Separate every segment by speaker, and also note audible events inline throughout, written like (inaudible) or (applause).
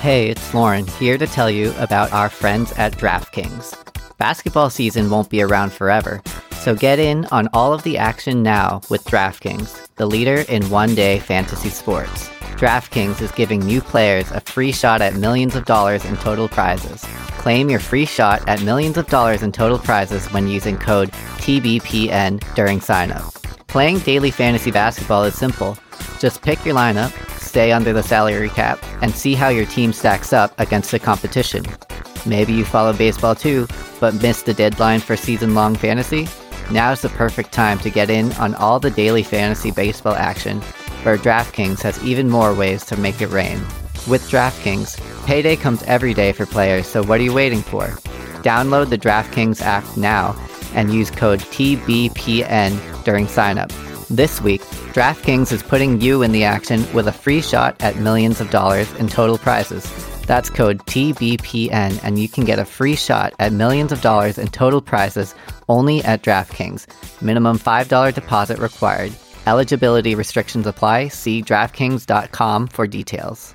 Speaker 1: Hey, it's Lauren here to tell you about our friends at DraftKings. Basketball season won't be around forever, so get in on all of the action now with DraftKings, the leader in one day fantasy sports. DraftKings is giving new players a free shot at millions of dollars in total prizes. Claim your free shot at millions of dollars in total prizes when using code TBPN during signup. Playing daily fantasy basketball is simple. Just pick your lineup, stay under the salary cap, and see how your team stacks up against the competition. Maybe you follow baseball too, but missed the deadline for season long fantasy? Now's the perfect time to get in on all the daily fantasy baseball action, where DraftKings has even more ways to make it rain. With DraftKings, payday comes every day for players, so what are you waiting for? Download the DraftKings app now and use code TBPN during signup. This week, DraftKings is putting you in the action with a free shot at millions of dollars in total prizes. That's code TBPN, and you can get a free shot at millions of dollars in total prizes only at DraftKings. Minimum $5 deposit required. Eligibility restrictions apply. See DraftKings.com for details.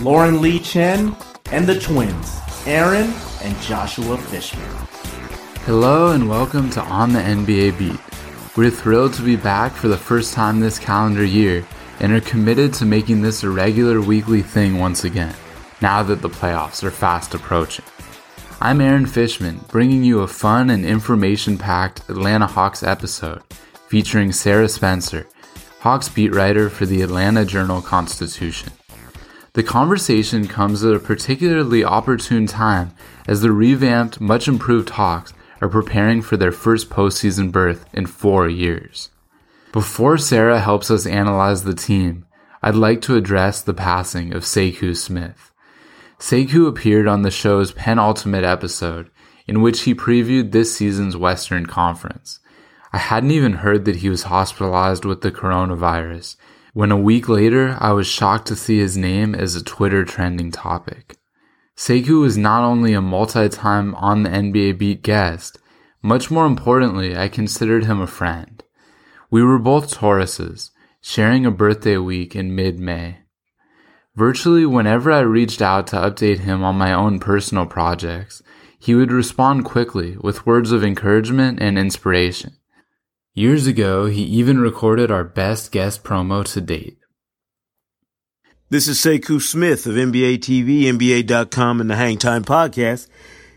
Speaker 2: Lauren Lee Chen and the twins, Aaron and Joshua Fishman.
Speaker 3: Hello and welcome to On the NBA Beat. We're thrilled to be back for the first time this calendar year and are committed to making this a regular weekly thing once again, now that the playoffs are fast approaching. I'm Aaron Fishman, bringing you a fun and information packed Atlanta Hawks episode featuring Sarah Spencer, Hawks beat writer for the Atlanta Journal Constitution. The conversation comes at a particularly opportune time as the revamped, much improved Hawks are preparing for their first postseason berth in four years. Before Sarah helps us analyze the team, I'd like to address the passing of Sekou Smith. Sekou appeared on the show's penultimate episode, in which he previewed this season's Western Conference. I hadn't even heard that he was hospitalized with the coronavirus, when a week later I was shocked to see his name as a Twitter trending topic. Sekou is not only a multi-time on the NBA beat guest, much more importantly, I considered him a friend. We were both Tauruses, sharing a birthday week in mid-May. Virtually whenever I reached out to update him on my own personal projects, he would respond quickly with words of encouragement and inspiration. Years ago, he even recorded our best guest promo to date.
Speaker 4: This is Sekou Smith of NBA TV, NBA.com, and the Hangtime Podcast.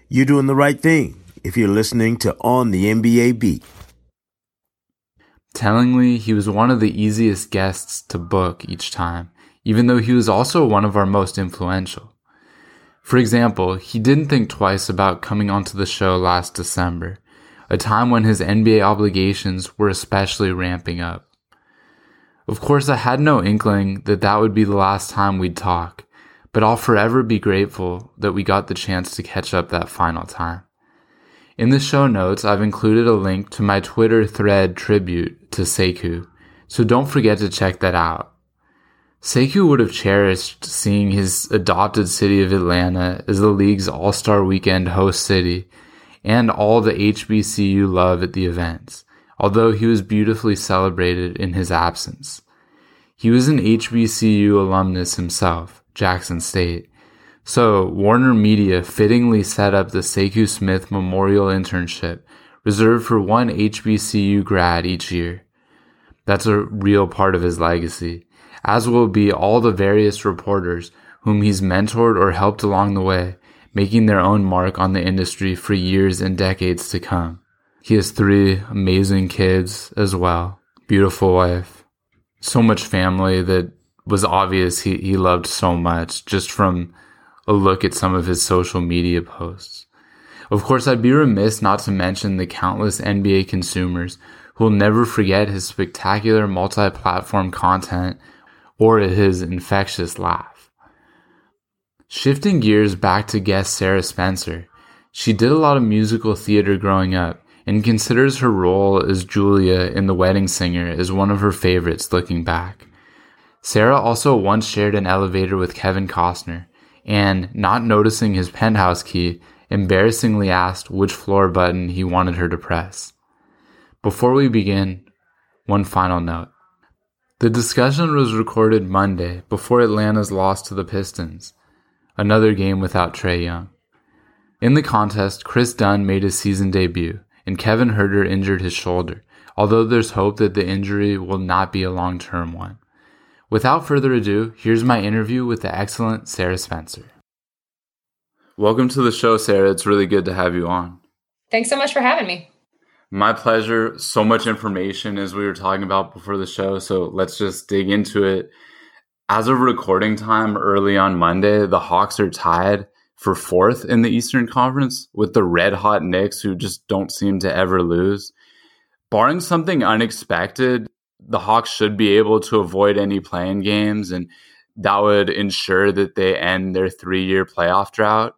Speaker 4: You're doing the right thing if you're listening to On the NBA Beat.
Speaker 3: Tellingly, he was one of the easiest guests to book each time, even though he was also one of our most influential. For example, he didn't think twice about coming onto the show last December a time when his NBA obligations were especially ramping up. Of course, I had no inkling that that would be the last time we'd talk, but I'll forever be grateful that we got the chance to catch up that final time. In the show notes, I've included a link to my Twitter thread tribute to Sekou, so don't forget to check that out. Sekou would have cherished seeing his adopted city of Atlanta as the league's All-Star Weekend host city and all the HBCU love at the events, although he was beautifully celebrated in his absence. He was an HBCU alumnus himself, Jackson State, so Warner Media fittingly set up the Sekou Smith Memorial Internship reserved for one HBCU grad each year. That's a real part of his legacy, as will be all the various reporters whom he's mentored or helped along the way making their own mark on the industry for years and decades to come. He has three amazing kids as well, beautiful wife, so much family that was obvious he, he loved so much just from a look at some of his social media posts. Of course, I'd be remiss not to mention the countless NBA consumers who will never forget his spectacular multi platform content or his infectious laugh. Shifting gears back to guest Sarah Spencer, she did a lot of musical theater growing up and considers her role as Julia in The Wedding Singer as one of her favorites looking back. Sarah also once shared an elevator with Kevin Costner and, not noticing his penthouse key, embarrassingly asked which floor button he wanted her to press. Before we begin, one final note. The discussion was recorded Monday before Atlanta's loss to the Pistons, another game without Trae Young. In the contest, Kris Dunn made his season debut, and Kevin Huerter injured his shoulder, although there's hope that the injury will not be a long term one. Without further ado, here's my interview with the excellent Sarah Spencer. Welcome to the show, Sarah. It's really good to have you on.
Speaker 5: Thanks so much for having me.
Speaker 3: My pleasure. So much information as we were talking about before the show. So let's just dig into it. As of recording time early on Monday, the Hawks are tied for fourth in the Eastern Conference with the red hot Knicks, who just don't seem to ever lose. Barring something unexpected, the Hawks should be able to avoid any play-in games, and that would ensure that they end their three year playoff drought.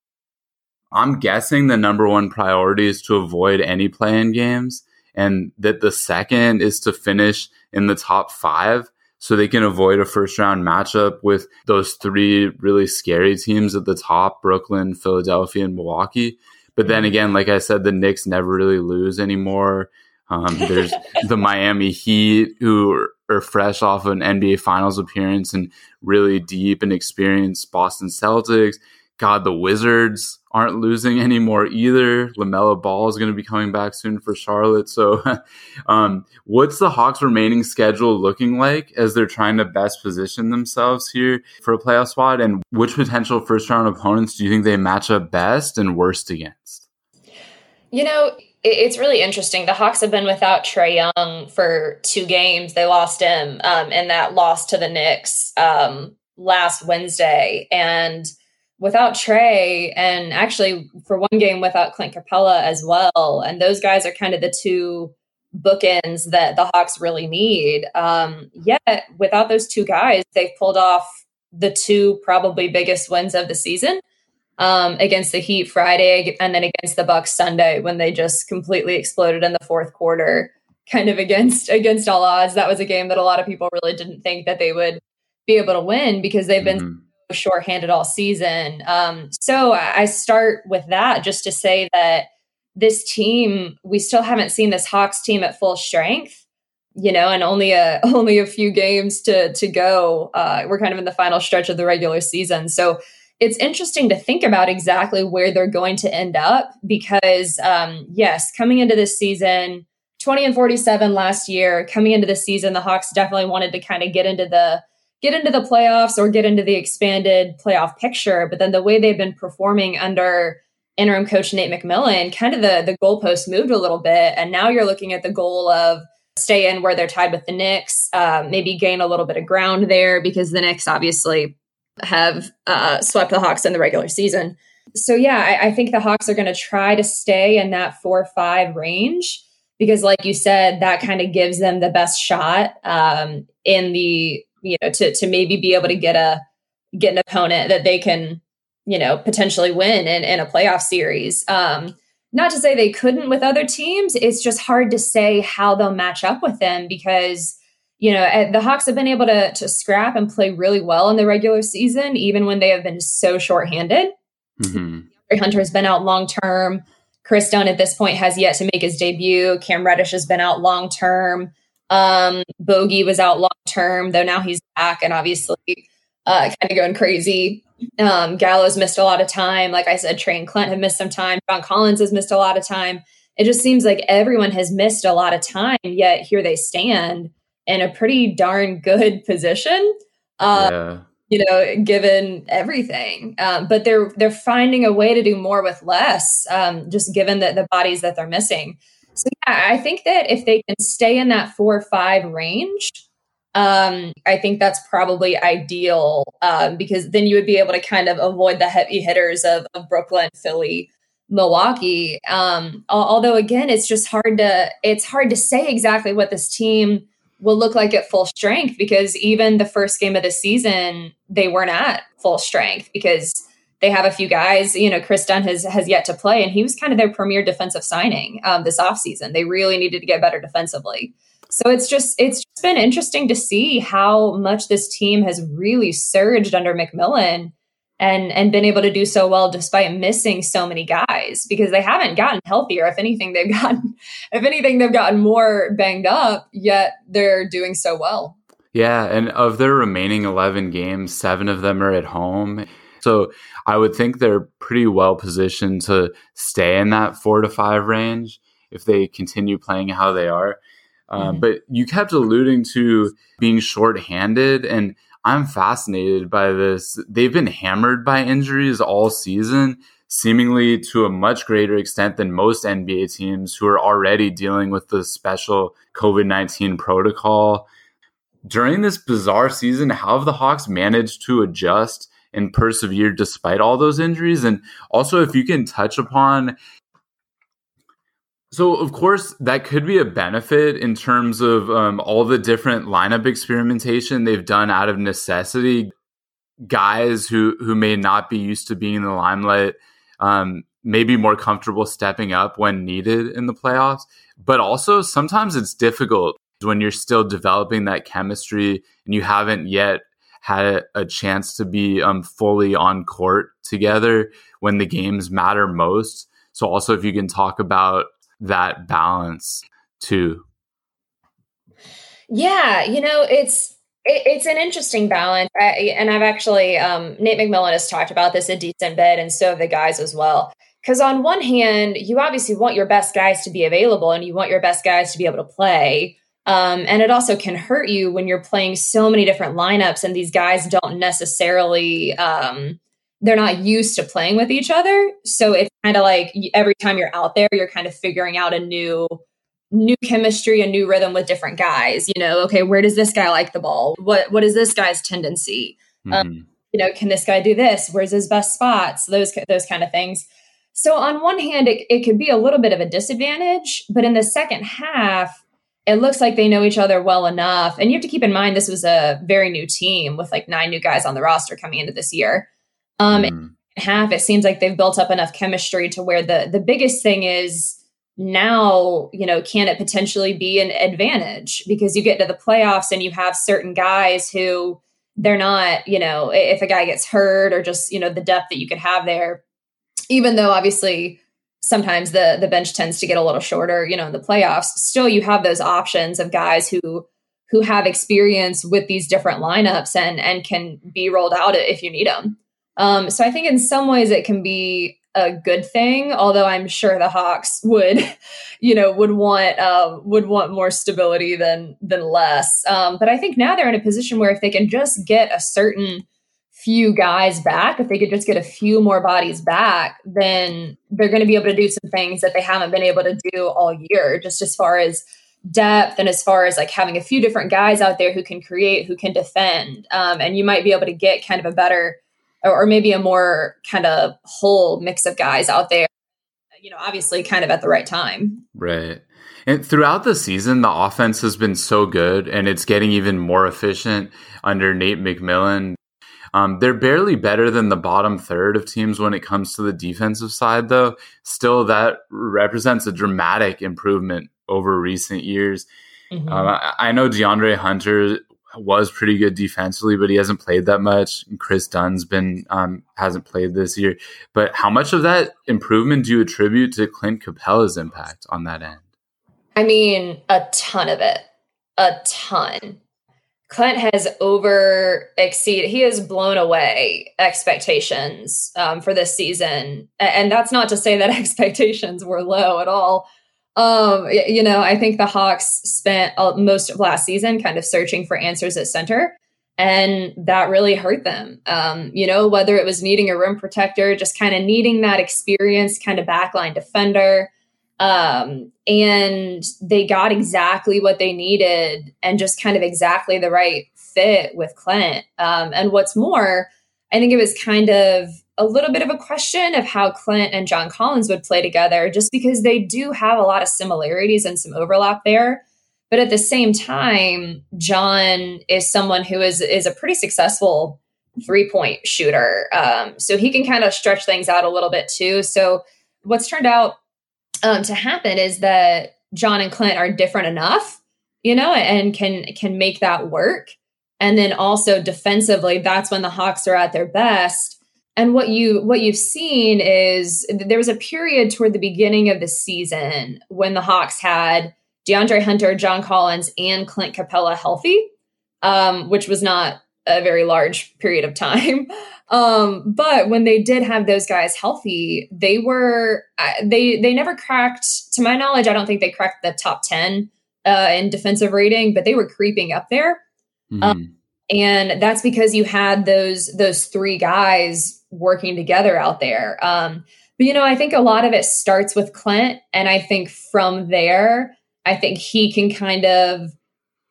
Speaker 3: I'm guessing the number one priority is to avoid any play-in games, and that the second is to finish in the top five so they can avoid a first round matchup with those three really scary teams at the top Brooklyn, Philadelphia, and Milwaukee. But then again, like I said, the Knicks never really lose anymore. Um, there's (laughs) the Miami Heat, who are fresh off an NBA Finals appearance and really deep and experienced Boston Celtics. God, the Wizards aren't losing (laughs) anymore either. LaMelo Ball is going to be coming back soon for Charlotte. So, (laughs) um, what's the Hawks' remaining schedule looking like as they're trying to best position themselves here for a playoff spot? And which potential first round opponents do you think they match up best and worst against?
Speaker 5: You know, it's really interesting. The Hawks have been without Trae Young for two games. They lost him, um, and that loss to the Knicks um, last Wednesday. And without Trae, and actually for one game without Clint Capela as well. And those guys are kind of the two bookends that the Hawks really need. Um, yet without those two guys, they've pulled off the two probably biggest wins of the season. Um, against the Heat Friday and then against the Bucks Sunday when they just completely exploded in the fourth quarter, kind of against against all odds. That was a game that a lot of people really didn't think that they would be able to win because they've been mm-hmm shorthanded all season. Um, so I start with that just to say that this team, we still haven't seen this Hawks team at full strength, you know, and only a (laughs) only a few games to to go. Uh, we're kind of in the final stretch of the regular season, so it's interesting to think about exactly where they're going to end up because, um, yes, coming into this season. 20 and 47 last year coming into the season the hawks definitely wanted to kind of get into the get into the playoffs or get into the expanded playoff picture. But then the way they've been performing under interim coach Nate McMillan, kind of the the goalpost moved a little bit, and now you're looking at the goal of stay in where they're tied with the Knicks, uh, maybe gain a little bit of ground there because the Knicks obviously have uh, swept the Hawks in the regular season. So yeah, I, I think the Hawks are going to try to stay in that four five range because, like you said, that kind of gives them the best shot um, in the you know, to to maybe be able to get a get an opponent that they can, you know, potentially win in, in a playoff series. Um, not to say they couldn't with other teams. It's just hard to say how they'll match up with them because, you know, eh, the Hawks have been able to to scrap and play really well in the regular season, even when they have been so shorthanded. Mm-hmm. Hunter has been out long term. Kris Dunn at this point has yet to make his debut. Cam Reddish has been out long term. Um, Bogey was out long term, though now he's back and obviously uh, kind of going crazy. Um, Gallows missed a lot of time. Like I said, Trae and Clint have missed some time. John Collins has missed a lot of time. It just seems like everyone has missed a lot of time, yet here they stand in a pretty darn good (laughs) position. Um, yeah. You know, given everything, um, but they're they're finding a way to do more with less, um, just given that the bodies that they're missing. So yeah, I think that if they can stay in that four or five range, um, I think that's probably ideal um, because then you would be able to kind of avoid the heavy hitters of, of Brooklyn, Philly, Milwaukee. Um, although again, it's just hard to it's hard to say exactly what this team will look like at full strength because even the first game of the season, they weren't at full strength because they have a few guys. You know, Kris Dunn has has yet to play, and he was kind of their premier defensive signing um, this offseason. They really needed to get better defensively. So it's just it's just been interesting to see how much this team has really surged under McMillan and and been able to do so well despite missing so many guys because they haven't gotten healthier. If anything, they've (laughs) gotten if anything, they've gotten more banged up, yet they're doing so well.
Speaker 3: Yeah, and of their remaining 11 games, 7 of them are at home. So I would think they're pretty well positioned to stay in that 4 to 5 range if they continue playing how they are. Um, mm-hmm. But you kept alluding to being shorthanded, and I'm fascinated by this. They've been hammered by injuries all season, seemingly to a much greater extent than most NBA teams who are already dealing with the special COVID 19 protocol. During this bizarre season, how have the Hawks managed to adjust and persevere despite all those injuries? And also, if you can touch upon so, of course, that could be a benefit in terms of um, all the different lineup experimentation they've done out of necessity. Guys who who may not be used to being in the limelight um, may be more comfortable stepping up when needed in the playoffs. But also, sometimes it's difficult when you're still developing that chemistry and you haven't yet had a, chance to be um, fully on court together when the games matter most. So, also, if you can talk about that balance too.
Speaker 5: Yeah, you know, it's it, it's an interesting balance, I, and I've actually um, Nate McMillan has talked about this a decent bit, and so have the guys as well. Because on one hand, you obviously want your best guys to be available, and you want your best guys to be able to play. Um, and it also can hurt you when you're playing so many different lineups, and these guys don't necessarily um, they're not used to playing with each other. So it's kind of like every time you're out there, you're kind of figuring out a new new chemistry, a new rhythm with different guys. You know, okay, where does this guy like the ball? What what is this guy's tendency? Um, mm-hmm. Um, you know, can this guy do this? Where's his best spots? Those those kind of things. So on one hand, it, it could be a little bit of a disadvantage, but in the second half, it looks like they know each other well enough. And you have to keep in mind this was a very new team with like nine new guys on the roster coming into this year. Um, mm. half, it seems like they've built up enough chemistry to where the the biggest thing is now, you know, can it potentially be an advantage because you get to the playoffs and you have certain guys who they're not, you know, if a guy gets hurt or just, you know, the depth that you could have there, even though obviously sometimes the the bench tends to get a little shorter, you know, in the playoffs, still you have those options of guys who who have experience with these different lineups and and can be rolled out if you need them. Um, so I think in some ways it can be a good thing, although I'm sure the Hawks would, (laughs) you know, would want uh, would want more stability than than less. Um, but I think now they're in a position where if they can just get a certain few guys back, if they could just get a few more bodies back, then they're going to be able to do some things that they haven't been able to do all year, just as far as depth and as far as like having a few different guys out there who can create, who can defend, um, and you might be able to get kind of a better or, or maybe a more kind of whole mix of guys out there, you know, obviously kind of at the right time.
Speaker 3: Right. And throughout the season, the offense has been so good and it's getting even more efficient under Nate McMillan. Um, they're barely better than the bottom third of teams when it comes to the defensive side, though. Still, that represents a dramatic improvement over recent years. Mm-hmm. Um, I, I know DeAndre Hunter was pretty good defensively, but he hasn't played that much. Kris Dunn's been um, hasn't played this year. But how much of that improvement do you attribute to Clint Capela's impact on that end?
Speaker 5: I mean, a ton of it, a ton. Clint has over exceeded. He has blown away expectations um, for this season, and that's not to say that (laughs) expectations were low at all. Um, you know, I think the Hawks spent most of last season kind of searching for answers at center, and that really hurt them. Um, you know, whether it was needing a rim protector, just kind of needing that experienced kind of backline defender. Um, and they got exactly what they needed and just kind of exactly the right fit with Clint. Um, and what's more, I think it was kind of a little bit of a question of how Clint and John Collins would play together, just because they do have a lot of similarities and some overlap there. But at the same time, John is someone who is is a pretty successful three point shooter, um, so he can kind of stretch things out a little bit too. So what's turned out um, to happen is that John and Clint are different enough, you know, and can can make that work. And then also defensively, that's when the Hawks are at their best. And what you what you've seen is there was a period toward the beginning of the season when the Hawks had DeAndre Hunter, John Collins, and Clint Capela healthy, um, which was not a very large period of time. (laughs) Um, but when they did have those guys healthy, they were they they never cracked. To my knowledge, I don't think they cracked the top ten uh, in defensive rating, but they were creeping up there. Mm-hmm. Um, and that's because you had those those three guys working together out there. Um, but you know, I think a lot of it starts with Clint, and I think from there, I think he can kind of,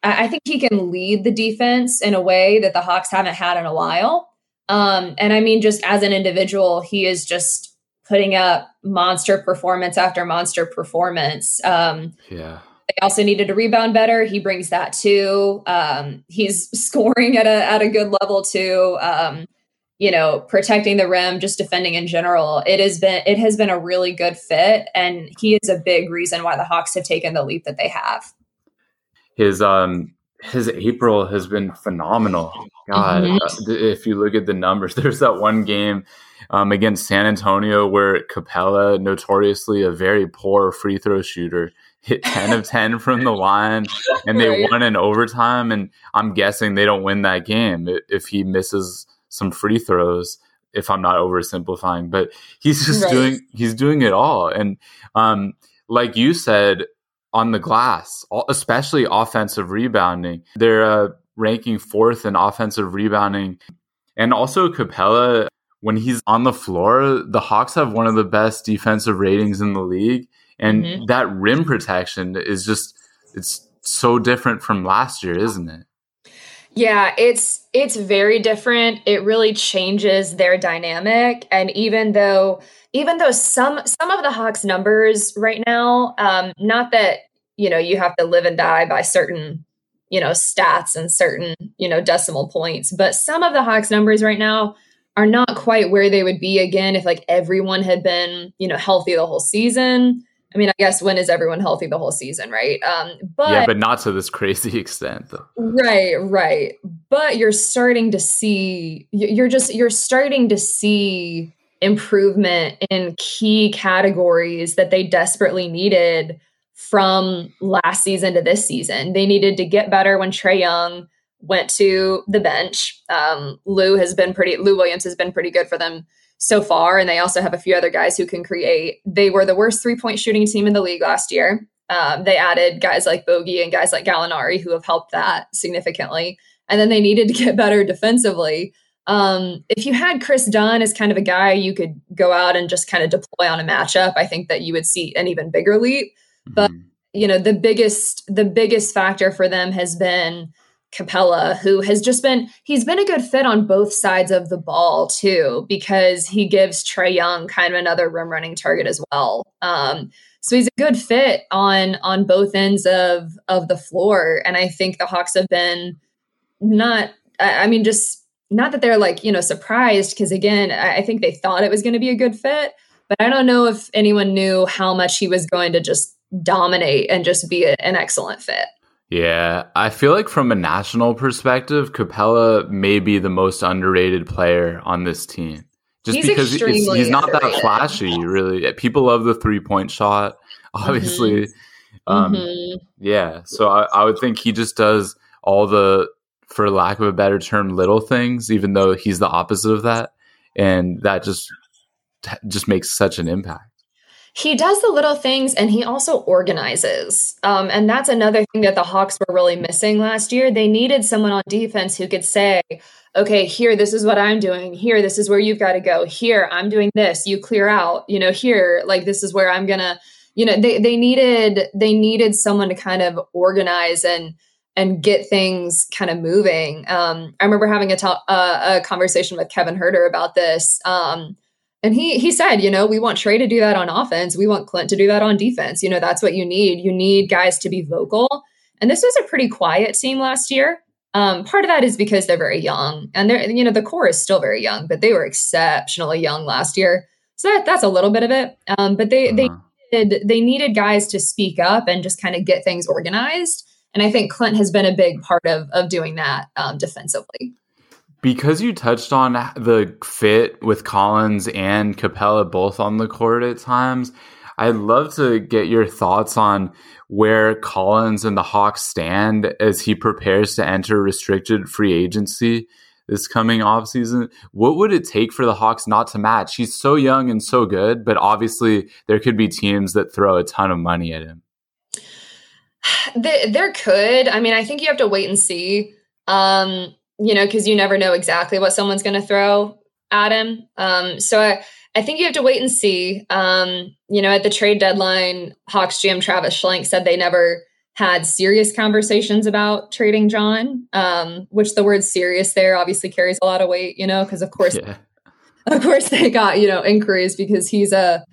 Speaker 5: I think he can lead the defense in a way that the Hawks haven't had in a while. Um, and I mean, just as an individual, he is just putting up monster performance after monster performance. Um,
Speaker 3: yeah.
Speaker 5: They also needed to rebound better. He brings that too. Um, he's (laughs) scoring at a at a good level too. Um, you know, protecting the rim, just defending in general. It has been it has been a really good fit, and he is a big reason why the Hawks have taken the leap that they have.
Speaker 3: His um his April has been phenomenal. God, mm-hmm. uh, if you look at the numbers, (laughs) there's that one game um, against San Antonio where Capela, notoriously a very poor free throw shooter, hit 10 of 10 from the line and they (laughs) right. won in overtime. And I'm guessing they don't win that game if he misses some free throws if I'm not oversimplifying, but he's just right. doing he's doing it all. And um, like you said, on the glass, especially offensive rebounding, they're uh, ranking fourth in offensive rebounding, and also Capela, When he's on the floor, the Hawks have one of the best defensive ratings in the league, and mm-hmm. that rim protection is just it's so different from last year, isn't it?
Speaker 5: Yeah, it's it's very different. It really changes their dynamic and even though even though some some of the Hawks numbers right now um not that, you know, you have to live and die by certain, you know, stats and certain, you know, decimal points, but some of the Hawks numbers right now are not quite where they would be again if like everyone had been, you know, healthy the whole season. I mean, I guess when is everyone healthy the whole season, right? Um, but
Speaker 3: yeah, but not to this (laughs) crazy extent, though.
Speaker 5: Right, right. But you're starting to see, you're just, you're starting to see improvement in key categories that they desperately needed from last season to this season. They needed to get better when Trae Young went to the bench. Um, Lou has been pretty, Lou Williams has been pretty good for them so far. And they also have a few other guys who can create. They were the worst three point shooting team in the league last year. Um, they added guys like Bogey and guys like Gallinari who have helped that significantly. And then they needed to get better defensively. Um, if you had Kris Dunn as kind of a guy you could go out and just kind of deploy on a matchup, I think that you would see an even bigger leap. Mm-hmm. But you know, the biggest the biggest factor for them has been Capela, who has just been, he's been a good fit on both sides of the ball too, because he gives Trae Young kind of another rim running target as well. Um, so he's a good fit on on both ends of of the floor, and I think the Hawks have been not. I mean, just not that they're like you know surprised because again, I, I think they thought it was going to be a good fit, but I don't know if anyone knew how much he was going to just dominate and just be a, an excellent fit.
Speaker 3: Yeah, I feel like from a national perspective, Capela may be the most underrated player on this team. Just he's because he's, not that flashy, really. People love the three point shot, obviously. Mm-hmm. Um, mm-hmm. Yeah, so I, I would think he just does all the, for lack of a better term, little things, even though he's the opposite of that, and that just just makes such an impact
Speaker 5: he does the little things and he also organizes. Um, and that's another thing that the Hawks were really missing last year. They needed someone on defense who could say, okay, here, this is what I'm doing. Here, this is where you've got to go. Here, I'm doing this. You clear out. You know, here, like this is where I'm gonna. You know, they they needed they needed someone to kind of organize and and get things kind of moving. Um, I remember having a, to- uh, a conversation with Kevin Huerter about this. Um, and he he said, you know, we want Trae to do that on offense. We want Clint to do that on defense. You know, that's what you need. You need guys to be vocal. And this was a pretty quiet team last year. Um, part of that is because they're very young, and they're you know the core is still very young, but they were exceptionally young last year. So that, that's a little bit of it. Um, but they uh-huh. they needed, they needed guys to speak up and just kind of get things organized. And I think Clint has been a big part of of doing that um, defensively.
Speaker 3: Because you touched on the fit with Collins and Capella both on the court at times, I'd love to get your thoughts on where Collins and the Hawks stand as he prepares to enter restricted free agency this coming offseason. What would it take for the Hawks not to match? He's so young and so good, but obviously there could be teams that throw a ton of money at him. (sighs)
Speaker 5: There could. I mean, I think you have to wait and see. Um, you know, because you never know exactly what someone's going to throw at him. Um, so I, I think you have to wait and see. Um, you know, at the trade deadline, Hawks GM Travis Schlenk said they never had serious conversations about trading John, um, which the word serious there obviously carries a lot of weight, you know, because of course, yeah. of course they got, you know, inquiries because he's a,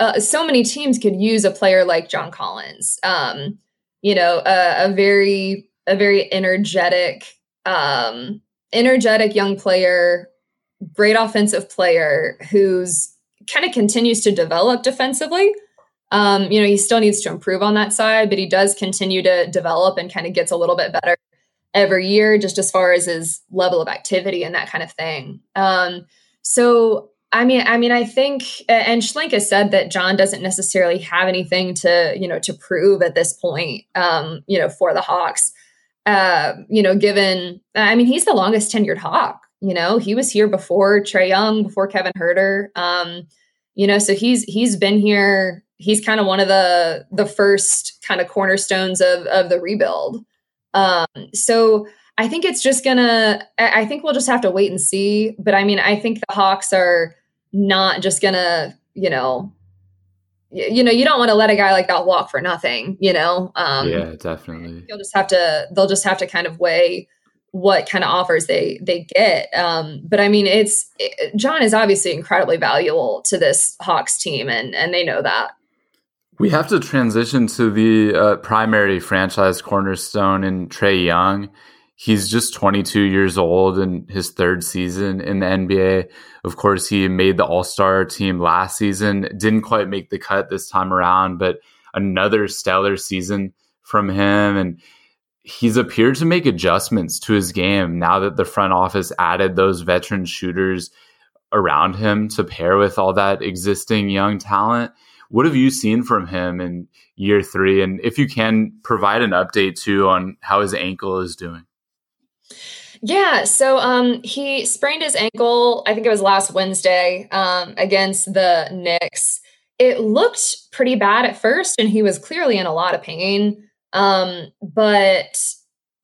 Speaker 5: uh, so many teams could use a player like John Collins. Um, you know, a, a very, a very energetic, um, energetic young player, great offensive player who's kind of continues to develop defensively. Um, you know, he still needs to improve on that side, but he does continue to develop and kind of gets a little bit better every year, just as far as his level of activity and that kind of thing. Um, so, I mean, I mean, I think, and Schlenk has said that John doesn't necessarily have anything to, you know, to prove at this point, um, you know, for the Hawks uh, you know, given, I mean, he's the longest tenured Hawk. You know, he was here before Trae Young, before Kevin Huerter. Um, you know, so he's he's been here. He's kind of one of the the first kind of cornerstones of of the rebuild. Um, so I think it's just gonna. I think we'll just have to wait and see. But I mean, I think the Hawks are not just gonna, you know, you know, you don't want to let a guy like that walk for nothing, you know?
Speaker 3: Um, yeah, definitely.
Speaker 5: You'll just have to, they'll just have to kind of weigh what kind of offers they, they get. Um, but I mean, it's, it, John is obviously incredibly valuable to this Hawks team and, and they know that.
Speaker 3: We have to transition to the uh, primary franchise cornerstone in Trae Young he's just 22 years old in his third season in the NBA. Of course, he made the All Star team last season, didn't quite make the cut this time around, but another stellar season from him. And he's appeared to make adjustments to his game now that the front office added those veteran shooters around him to pair with all that existing young talent. What have you seen from him in year three? And if you can provide an update too on how his ankle is doing.
Speaker 5: Yeah, so um, he sprained his ankle. I think it was last Wednesday um, against the Knicks. It looked pretty bad at first, and he was clearly in a lot of pain. Um, but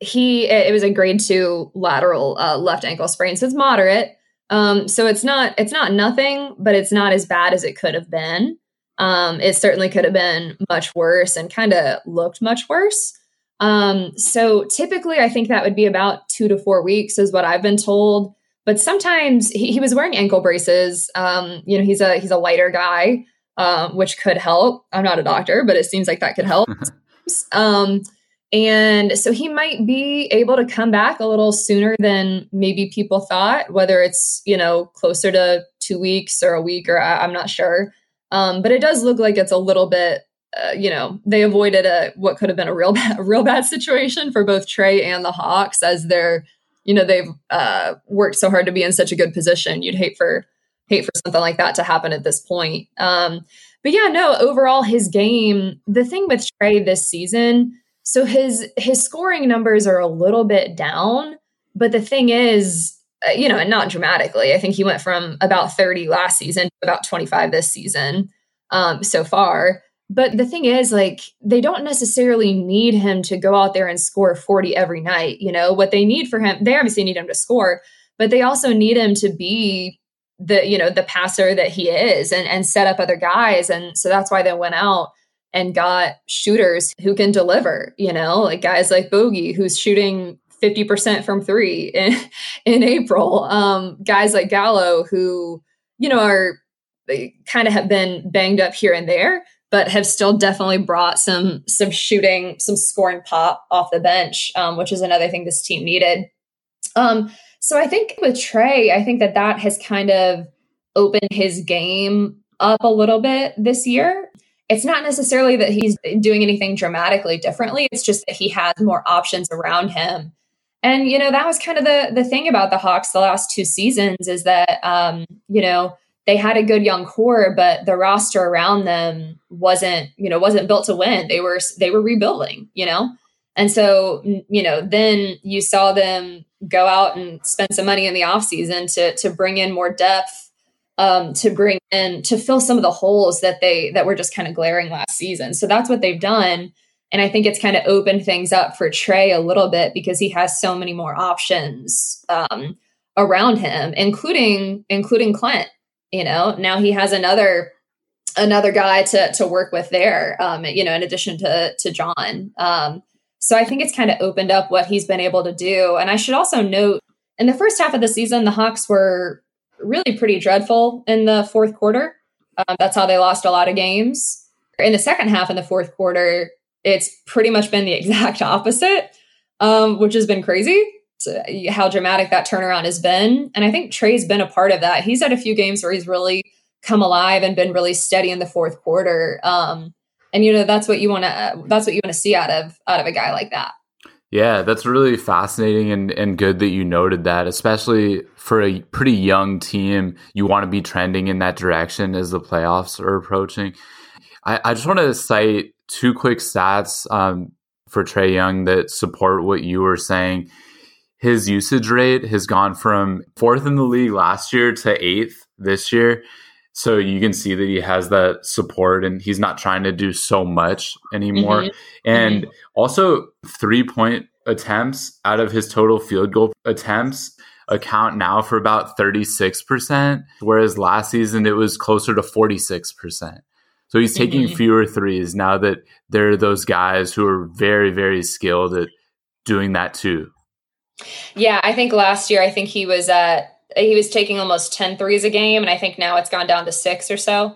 Speaker 5: he it was a grade two lateral uh, left ankle sprain, so it's moderate. Um, so it's not it's not nothing, but it's not as bad as it could have been. Um, it certainly could have been much worse, and kind of looked much worse. Um, so typically, I think that would be about two to four weeks, is what I've been told. But sometimes he, he was wearing ankle braces. Um, you know, he's a he's a lighter guy, uh, which could help. I'm not a doctor, but it seems like that could help. (laughs) um, and so he might be able to come back a little sooner than maybe people thought. Whether it's you know closer to two weeks or a week, or I, I'm not sure. Um, but it does look like it's a little bit uh, you know, they avoided a what could have been a real (laughs) bad, real bad situation for both Trae and the Hawks as they're, you know, they've uh, worked so hard to be in such a good position. You'd hate for hate for something like that to happen at this point. Um, but yeah, no, overall his game, the thing with Trae this season, so his his scoring numbers are a little bit down, but the thing is, uh, you know, and not dramatically. I think he went from about 30 last season to about 25 this season um, so far. But the thing is, like, they don't necessarily need him to go out there and score 40 every night. You know, what they need for him, they obviously need him to score, but they also need him to be the, you know, the passer that he is and, and set up other guys. And so that's why they went out and got shooters who can deliver, you know, like guys like Bogey, who's shooting 50% from three in, (laughs) in April. Um, guys like Gallo, who, you know, are kind of have been banged up here and there, but have still definitely brought some some shooting, some scoring pop off the bench, um, which is another thing this team needed. Um, so I think with Trae, I think that that has kind of opened his game up a little bit this year. It's not necessarily that he's doing anything dramatically differently. It's just that he has more options around him. And you know that was kind of the the thing about the Hawks the last two seasons is that um, you know they had a good young core, but the roster around them wasn't you know wasn't built to win. They were they were rebuilding, you know. And so, you know, then you saw them go out and spend some money in the offseason to to bring in more depth, um, to bring in to fill some of the holes that they that were just kind of glaring last season. So that's what they've done. And I think it's kind of opened things up for Trae a little bit because he has so many more options um, around him, including including Clint. You know, now he has another another guy to to work with there. Um, you know, in addition to to John. Um, so I think it's kind of opened up what he's been able to do. And I should also note in the first half of the season, the Hawks were really pretty dreadful in the fourth quarter. Um, that's how they lost a lot of games. In the second half in the fourth quarter, it's pretty much been the (laughs) exact opposite, um, which has been crazy. How dramatic that turnaround has been. And I think Trae's been a part of that. He's had a few games where he's really come alive and been really steady in the fourth quarter. Um, and you know that's what you want to that's what you want to see out of out of a guy like that
Speaker 3: yeah that's really fascinating and, and good that you noted that especially for a pretty young team you want to be trending in that direction as the playoffs are approaching i, I just want to cite two quick stats um, for Trae young that support what you were saying his usage rate has gone from fourth in the league last year to eighth this year so you can see that he has that support and he's not trying to do so much anymore. Mm-hmm. And mm-hmm. also, three point attempts out of his total field goal attempts account now for about 36%, whereas last season it was closer to 46%. So he's taking mm-hmm. fewer threes now that there are those guys who are very, very skilled at doing that too.
Speaker 5: Yeah, I think last year, I think he was at he was taking almost 10 threes a game, and I think now it's gone down to six or so.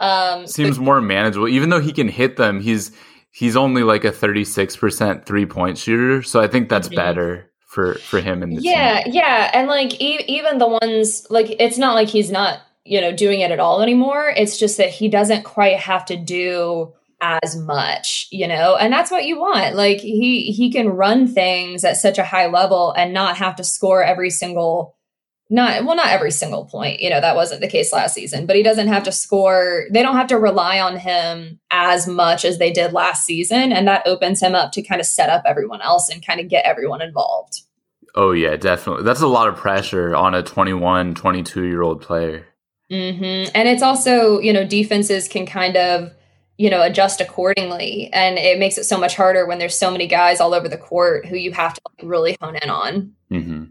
Speaker 3: Um, Seems but, more manageable. Even though he can hit them, he's he's only like a 36% three point shooter. So I think that's mm-hmm. better for for him in the
Speaker 5: yeah
Speaker 3: team.
Speaker 5: yeah and like e- even the ones like it's not like he's not you know doing it at all anymore it's just that he doesn't quite have to do as much you know? And that's what you want. Like he he can run things at such a high level and not have to score every single not well not every single point. You know that wasn't the case last season but he doesn't have to score. They don't have to rely on him as much as they did last season. And that opens him up to kind of set up everyone else and kind of get everyone involved.
Speaker 3: Oh yeah definitely. That's a lot of pressure on a 21 22 year old player.
Speaker 5: Mm-hmm. and it's also you know defenses can kind of you know adjust accordingly and it makes it so much harder when there's so many guys all over the court who you have to like, really hone in on
Speaker 3: mm-hmm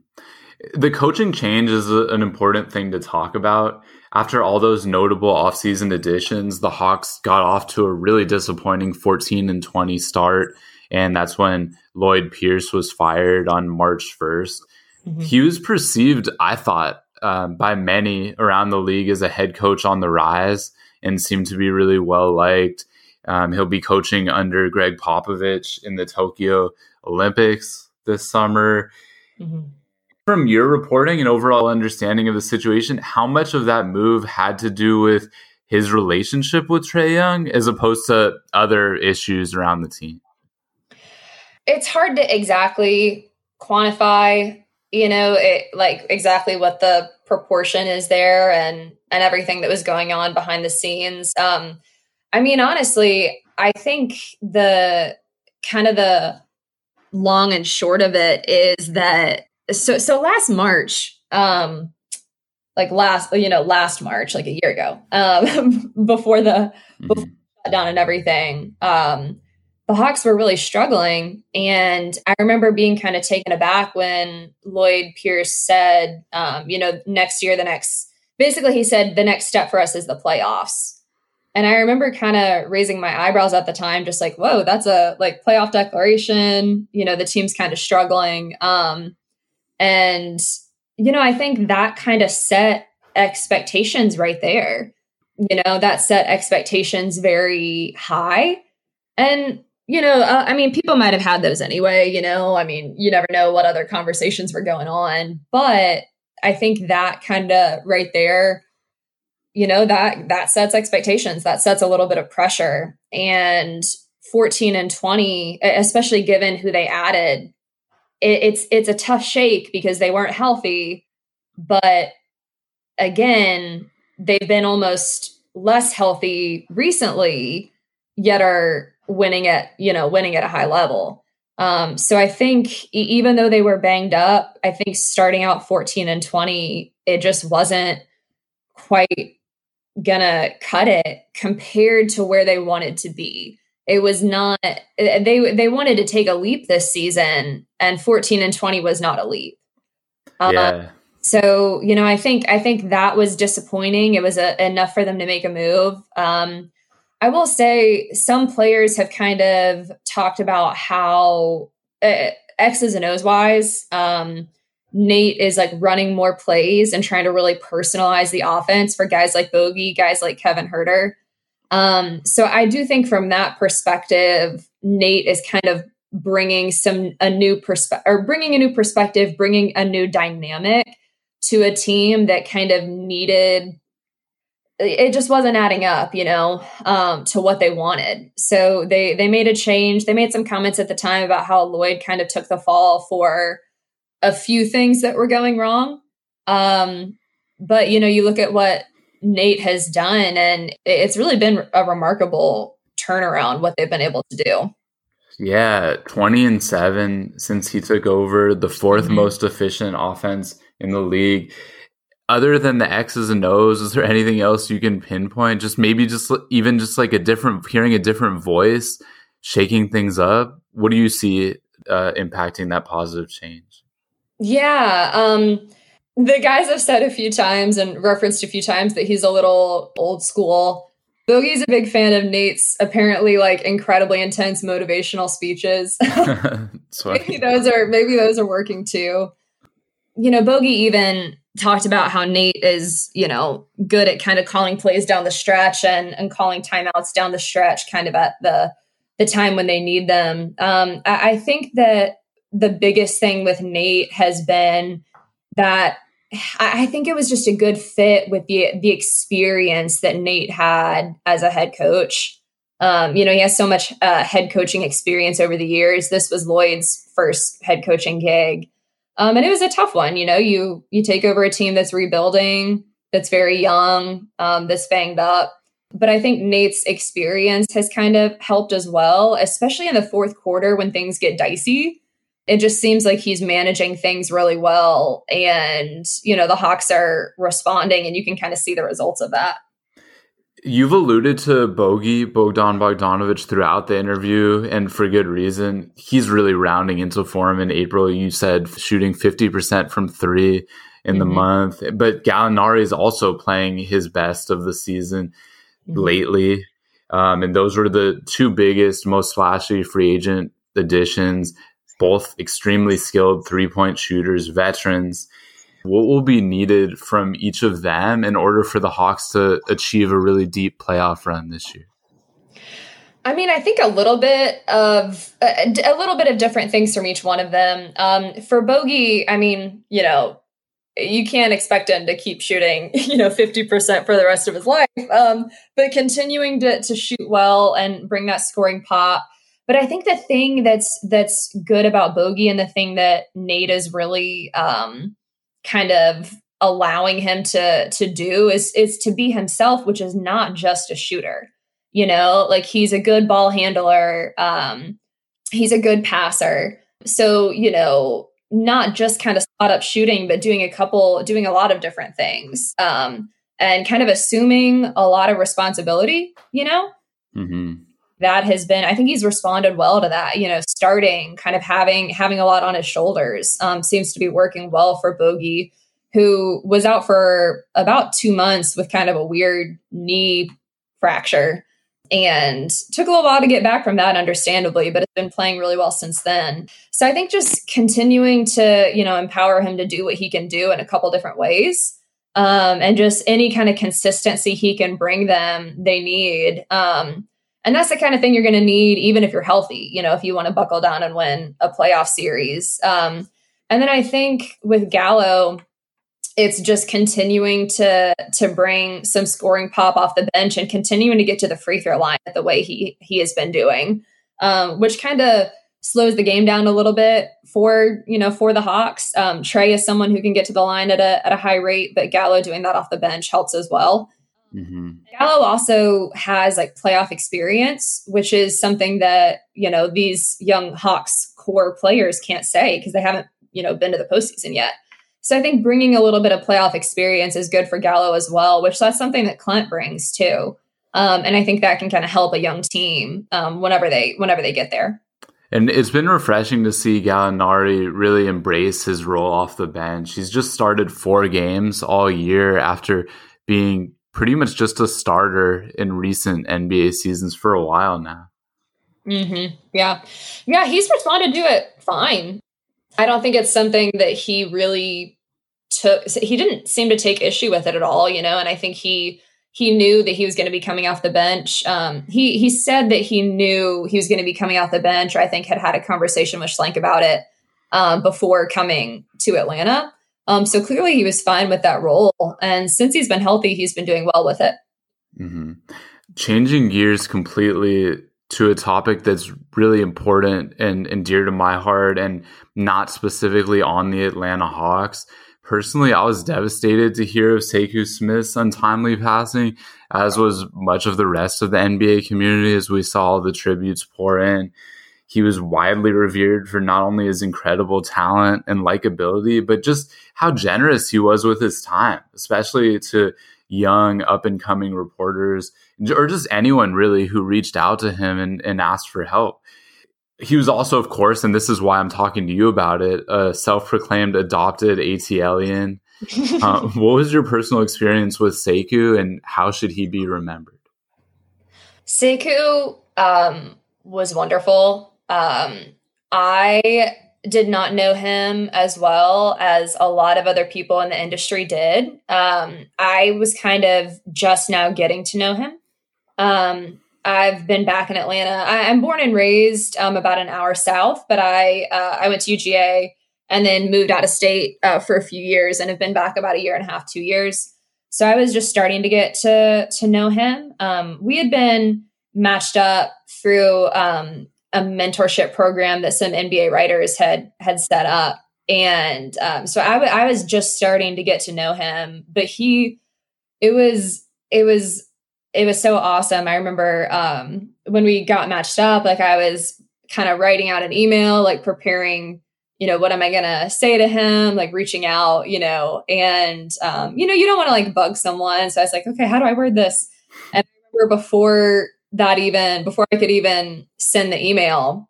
Speaker 3: the coaching change is a, an important thing to talk about. After all those notable offseason additions, the Hawks got off to a really disappointing 14 and 20 start. And that's when Lloyd Pierce was fired on March 1st. Mm-hmm. He was perceived, I thought, um, by many around the league as a head coach on the rise and seemed to be really well liked. Um, he'll be coaching under Gregg Popovich in the Tokyo Olympics this summer. Mm-hmm from your reporting and overall understanding of the situation, how much of that move had to do with his relationship with Trae Young as opposed to other issues around the team?
Speaker 5: It's hard to exactly quantify, you know, it, like exactly what the proportion is there and and everything that was going on behind the scenes. Um, I mean, honestly, I think the kind of the long and short of it is that so so last March, um, like last you know last March, like a year ago, um, (laughs) before the mm-hmm. before shutdown and everything, um, the Hawks were really struggling, and I remember being kind of taken aback when Lloyd Pierce said, um, you know, next year, the next basically he said the next step for us is the playoffs. And I remember kind of raising my eyebrows at the time, just like, whoa, that's a like playoff declaration. You know, the team's kind of struggling. Um, and, you know, I think that kind of set expectations right there. you know, that set expectations very high. And, you know, uh, I mean, people might have had those anyway, you know, I mean, you never know what other conversations were going on. But I think that kind of right there, you know, that that sets expectations, that sets a little bit of pressure. And 14 and 20, especially given who they added, it, it's it's a tough shake because they weren't healthy. But again, they've been almost less healthy recently, yet are winning at, you know, winning at a high level. Um, so I think even though they were banged up, I think starting out 14 and 20, it just wasn't quite gonna cut it compared to where they wanted to be. It was not they they wanted to take a leap this season, and 14 and 20 was not a leap.
Speaker 3: Uh, yeah.
Speaker 5: So you know, I think I think that was disappointing. It was a, enough for them to make a move. Um, I will say some players have kind of talked about how uh, X's and O's wise, um, Nate is like running more plays and trying to really personalize the offense for guys like Bogey, guys like Kevin Huerter. Um, so I do think from that perspective, Nate is kind of bringing some a new perspective or bringing a new perspective, bringing a new dynamic to a team that kind of needed it just wasn't adding up, you know, um, to what they wanted. So they they made a change. They made some comments at the time about how Lloyd kind of took the fall for a few things that were going wrong. Um, but you know, you look at what Nate has done, and it's really been a remarkable turnaround what they've been able to do.
Speaker 3: Yeah, 20 and 7 since he took over, the 4th mm-hmm. most efficient offense in the league. Other than the X's and O's, is there anything else you can pinpoint? Just maybe just even just like a different, hearing a different voice, shaking things up. What do you see uh, impacting that positive change?
Speaker 5: Yeah. Um, the guys have said a few times and referenced a few times that he's a little old school. Bogey's a big fan of Nate's apparently like incredibly intense motivational speeches. (laughs) (laughs) maybe those are maybe those are working too. You know, Bogey even talked about how Nate is, you know, good at kind of calling plays down the stretch and and calling timeouts down the stretch, kind of at the the time when they need them. Um, I, I think that the biggest thing with Nate has been that I think it was just a good fit with the the experience that Nate had as a head coach. Um, you know, he has so much uh, head coaching experience over the years. This was Lloyd's first head coaching gig, um, and it was a tough one. You know, you you take over a team that's rebuilding, that's very young, um, that's banged up. But I think Nate's experience has kind of helped as well, especially in the fourth quarter when things get dicey it just seems like he's managing things really well and you know the hawks are responding and you can kind of see the results of that
Speaker 3: You've alluded to Bogey, Bogdan Bogdanovic throughout the interview, and for good reason. He's really rounding into form in April. You said shooting 50% from three in mm-hmm. the month, but Gallinari is also playing his best of the season mm-hmm. lately. Um, and those were the two biggest, most flashy free agent additions both extremely skilled three point shooters, veterans. What will be needed from each of them in order for the Hawks to achieve a really deep playoff run this year?
Speaker 5: I mean, I think a little bit of a, a little bit of different things from each one of them. Um, for Bogey, I mean, you know, you can't expect him to keep shooting, (laughs) you know, 50% for the rest of his life. Um, but continuing to, to shoot well and bring that scoring pop but I think the thing that's that's good about Bogey and the thing that Nate is really um, kind of allowing him to to do is is to be himself, which is not just a shooter. You know, like he's a good ball handler. Um, he's a good passer. So you know, not just kind of spot up shooting, but doing a couple, doing a lot of different things, um, and kind of assuming a lot of responsibility. You know. Mm-hmm that has been i think he's responded well to that you know starting kind of having having a lot on his shoulders um, seems to be working well for bogey who was out for about two months with kind of a weird knee fracture and took a little while to get back from that understandably but it's been playing really well since then so i think just continuing to you know empower him to do what he can do in a couple different ways um, and just any kind of consistency he can bring them, they need. Um, and that's the kind of thing you're going to need, even if you're healthy, you know, if you want to buckle down and win a playoff series. Um, and then I think with Gallo, it's just continuing to to bring some scoring pop off the bench and continuing to get to the free throw line the way he he has been doing, um, which kind of slows the game down a little bit for you know for the Hawks. Um, Trae is someone who can get to the line at a at a high rate, but Gallo doing that off the bench helps as well. Mm-hmm. Gallo also has like playoff experience, which is something that you know these young Hawks core players can't say because they haven't you know been to the postseason yet. So I think bringing a little bit of playoff experience is good for Gallo as well, which that's something that Clint brings too. Um, and I think that can kind of help a young team um, whenever they whenever they get there.
Speaker 3: And it's been refreshing to see Gallinari really embrace his role off the bench. He's just started four games all year after being pretty much just a starter in recent NBA seasons for a while now.
Speaker 5: Mm-hmm. Yeah. Yeah, he's responded to it fine. I don't think it's something that he really took he didn't seem to take issue with it at all, you know, and I think he he knew that he was going to be coming off the bench. Um, he he said that he knew he was going to be coming off the bench, or I think had had a conversation with Schlenk about it um, before coming to Atlanta. Um, so clearly he was fine with that role, and since he's been healthy, he's been doing well with it.
Speaker 3: Mm-hmm. Changing gears completely to a topic that's really important and, and dear to my heart and not specifically on the Atlanta Hawks. Personally, I was devastated to hear of Sekou Smith's untimely passing, as was much of the rest of the NBA community as we saw the tributes pour in. He was widely revered for not only his incredible talent and likability, but just how generous he was with his time, especially to young up and coming reporters or just anyone really who reached out to him and, and asked for help. He was also, of course, and this is why I'm talking to you about it, a self proclaimed adopted ATLian. (laughs) uh, what was your personal experience with Sekou and how should he be remembered?
Speaker 5: Sekou um, was wonderful. Um, I did not know him as well as a lot of other people in the industry did. Um, I was kind of just now getting to know him. Um, I've been back in Atlanta. I, am born and raised um, about an hour south, but I uh, I went to UGA and then moved out of state uh, for a few years and have been back about a year and a half, two years. So I was just starting to get to to know him. Um, we had been matched up through um, a mentorship program that some NBA writers had had set up, and um, so I, w- I was just starting to get to know him. But he, it was it was it was so awesome. I remember um, when we got matched up, like I was kind of writing out an email, like preparing, you know, what am I going to say to him, like reaching out, you know, and, um, you know, you don't want to like bug someone. So I was like, okay, how do I word this? And I remember before that even, before I could even send the email,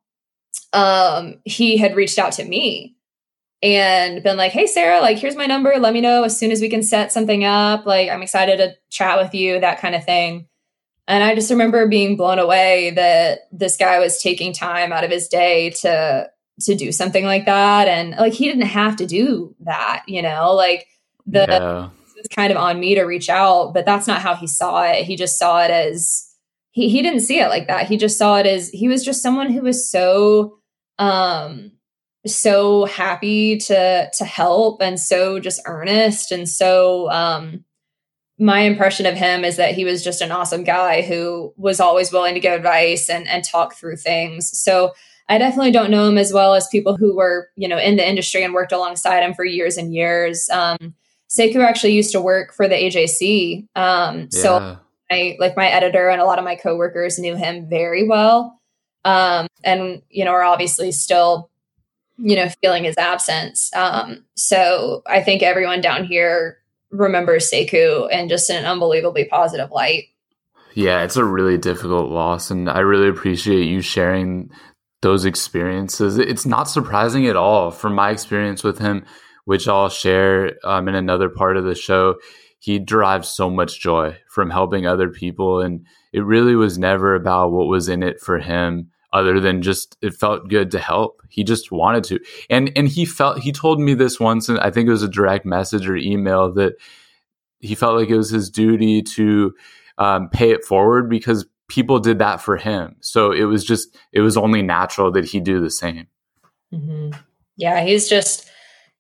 Speaker 5: um, he had reached out to me and been like, hey, Sarah, like, here's my number. Let me know as soon as we can set something up. Like, I'm excited to chat with you, that kind of thing. And I just remember being blown away that this guy was taking time out of his day to to do something like that and like he didn't have to do that you know like the yeah. it's kind of on me to reach out but that's not how he saw it he just saw it as he he didn't see it like that he just saw it as he was just someone who was so um so happy to to help and so just earnest and so um my impression of him is that he was just an awesome guy who was always willing to give advice and and talk through things so I definitely don't know him as well as people who were, you know, in the industry and worked alongside him for years and years. Um, Sekou actually used to work for the AJC. Um, yeah. So I, like my editor and a lot of my coworkers knew him very well. Um, and, you know, are obviously still you know, feeling his absence. Um, so I think everyone down here remembers Sekou in just an unbelievably positive light.
Speaker 3: Yeah, it's a really difficult loss, and I really appreciate you sharing those experiences. It's not surprising at all from my experience with him, which I'll share um, in another part of the show. He derived so much joy from helping other people, and it really was never about what was in it for him other than just it felt good to help. He just wanted to. And and he felt he told me this once and I think it was a direct message or email that he felt like it was his duty to um, pay it forward because people did that for him. So it was just it was only natural that he do the same.
Speaker 5: Mm-hmm. Yeah, he's just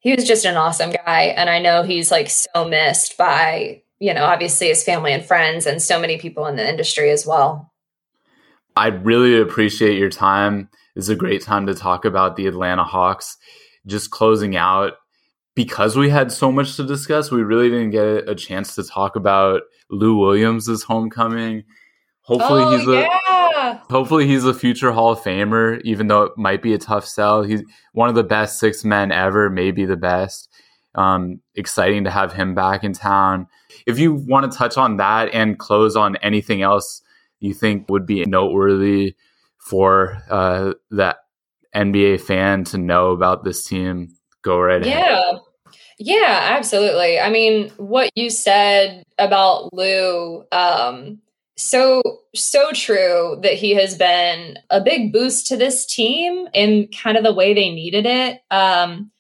Speaker 5: he was just an awesome guy, and I know he's like so missed by you know obviously his family and friends and so many people in the industry as well.
Speaker 3: I really appreciate your time. It's a great time to talk about the Atlanta Hawks. Just closing out because we had so much to discuss, we really didn't get a chance to talk about Lou Williams' homecoming. Hopefully
Speaker 5: oh,
Speaker 3: he's a
Speaker 5: yeah.
Speaker 3: hopefully he's a future Hall of Famer, even though it might be a tough sell. He's one of the best six men ever, maybe the best. Um, exciting to have him back in town. If you want to touch on that and close on anything else you think would be noteworthy for uh, that NBA fan to know about this team, go right
Speaker 5: yeah.
Speaker 3: ahead.
Speaker 5: Yeah, absolutely. I mean, what you said about Lou, um, so so true that he has been a big boost to this team in kind of the way they needed it. Um,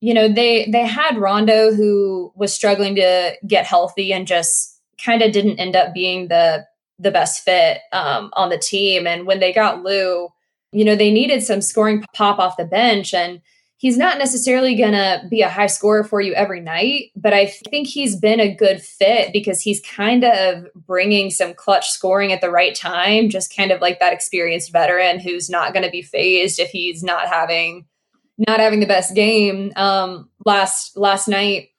Speaker 5: you know, they they had Rondo who was struggling to get healthy and just kind of didn't end up being the the best fit um, on the team. And when they got Lou, you know, they needed some scoring pop off the bench and he's not necessarily going to be a high scorer for you every night, but I think he's been a good fit because he's kind of bringing some clutch scoring at the right time, just kind of like that experienced veteran who's not going to be fazed if he's not having not having the best game. Um, last last night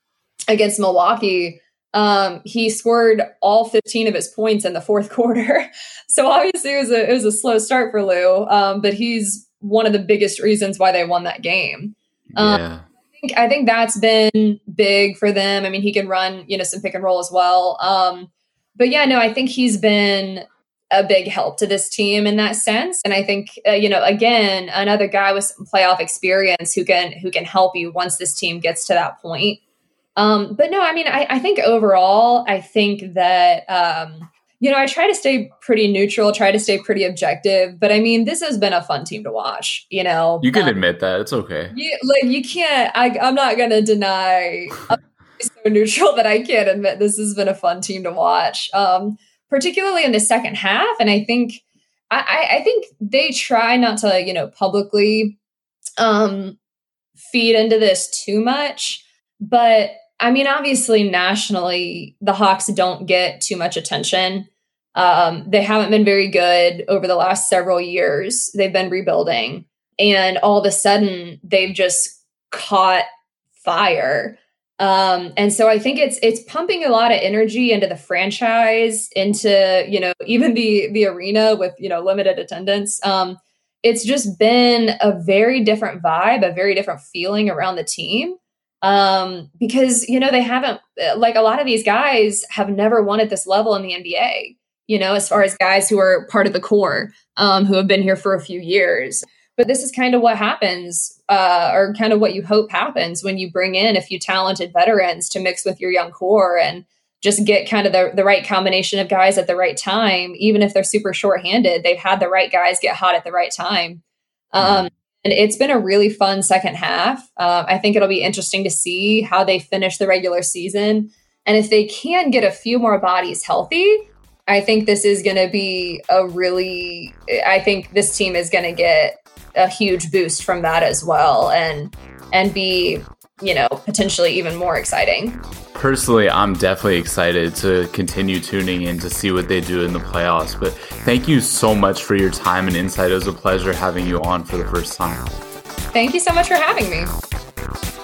Speaker 5: against Milwaukee, um, he scored all 15 of his points in the fourth (laughs) quarter. so obviously it was a it was a slow start for Lou, um, but he's one of the biggest reasons why they won that game. Um,
Speaker 3: yeah.
Speaker 5: I think, I think that's been big for them. I mean, he can run, you know, some pick and roll as well. Um, but yeah, no, I think he's been a big help to this team in that sense. And I think, uh, you know, again, another guy with some playoff experience who can who can help you once this team gets to that point. Um, but no, I mean, I, I think overall, I think that um, you know, I try to stay pretty neutral, try to stay pretty objective. But I mean, this has been a fun team to watch. You know,
Speaker 3: You can
Speaker 5: Um,
Speaker 3: admit that. It's okay.
Speaker 5: you, like you can't. I, I'm not going to deny. I'm so neutral that I can't admit this has been a fun team to watch, um, particularly in the second half. And I think, I, I, I think they try not to, you know, publicly um, feed into this too much. But I mean, obviously, nationally, the Hawks don't get too much attention. Um, they haven't been very good over the last several years. They've been rebuilding, and all of a sudden, they've just caught fire. Um, and so I think it's it's pumping a lot of energy into the franchise, into you know (laughs) even the the arena with you know limited attendance. Um, it's just been a very different vibe, a very different feeling around the team um, because you know they haven't like a lot of these guys have never won at this level in the NBA. You know, as far as guys who are part of the core, um, who have been here for a few years. But this is kind of what happens, uh, or kind of what you hope happens when you bring in a few talented veterans to mix with your young core and just get kind of the, the right combination of guys at the right time. Even if they're super short-handed, they've had the right guys get hot at the right time. Um, and it's been a really fun second half. Um, I think it'll be interesting to see how they finish the regular season. And if they can get a few more bodies healthy, I think this is going to be a really, I think this team is going to get a huge boost from that as well and, and be, you know, potentially even more exciting.
Speaker 3: Personally, I'm definitely excited to continue tuning in to see what they do in the playoffs. But thank you so much for your time and insight. It was a pleasure having you on for the first time.
Speaker 5: Thank you so much for having me.